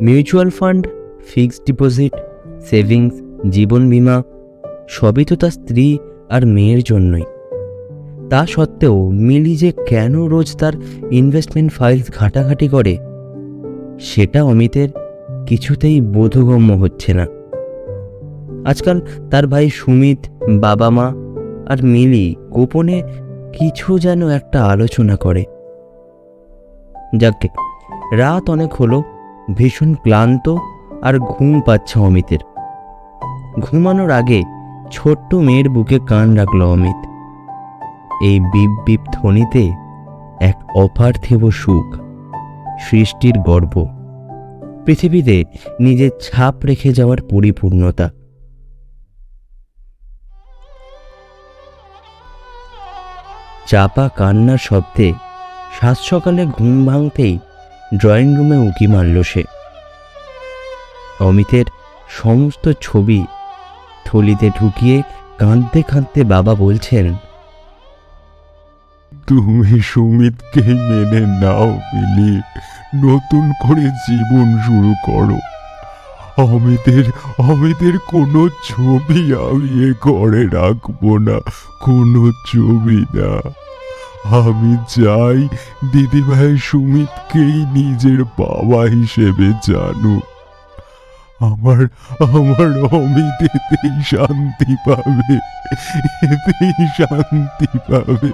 Mutual fund, fixed deposit, savings, জীবন বীমা, সবই তো তার স্ত্রী আর মেয়ের জন্যই। তা সত্ত্বেও মিলি যে কেন রোজ তার ইনভেস্টমেন্ট ফাইলস ঘাটাঘাটি করে, সেটা অমিতের কিছুতেই বোধগম্য হচ্ছে না। আজকাল তার ভাই সুমিত, বাবা মা আর মিলি গোপনে কিছু যেন একটা আলোচনা করে। যাকে রাত অনেক হলো ভীষণ ক্লান্ত আর ঘুম পাচ্ছে অমিতের। ঘুমানোর আগে ছোট্ট মেয়ের বুকে কান রাখল অমিত। এই বিপ বিপ ধ্বনিতে এক অপার্থিব সুখ, সৃষ্টির গর্ব। পৃথিবীতে নিজের ছাপ রেখে যাওয়ার পরিপূর্ণতা। চাপা কান্নার শব্দে সাত সকালে ঘুম ভাঙতেই ড্রয়িং রুমে উকি মারল সে। অমিতের সমস্ত ছবি থলিতে ঢুকিয়ে কাঁদতে কাঁদতে বাবা বলছেন, তুমি সুমিতকে মেনে নাও, মিলি। নতুন করে জীবন শুরু করো। অমিতের অমিতের কোনো ছবি আমি এ ঘরে রাখব না। কোনো ছবি না। আমি চাই দিদিভাই সুমিতকেই নিজের বাবা হিসেবে জানুক। আমার আমার অমিত এতেই শান্তি পাবে, এতেই শান্তি পাবে।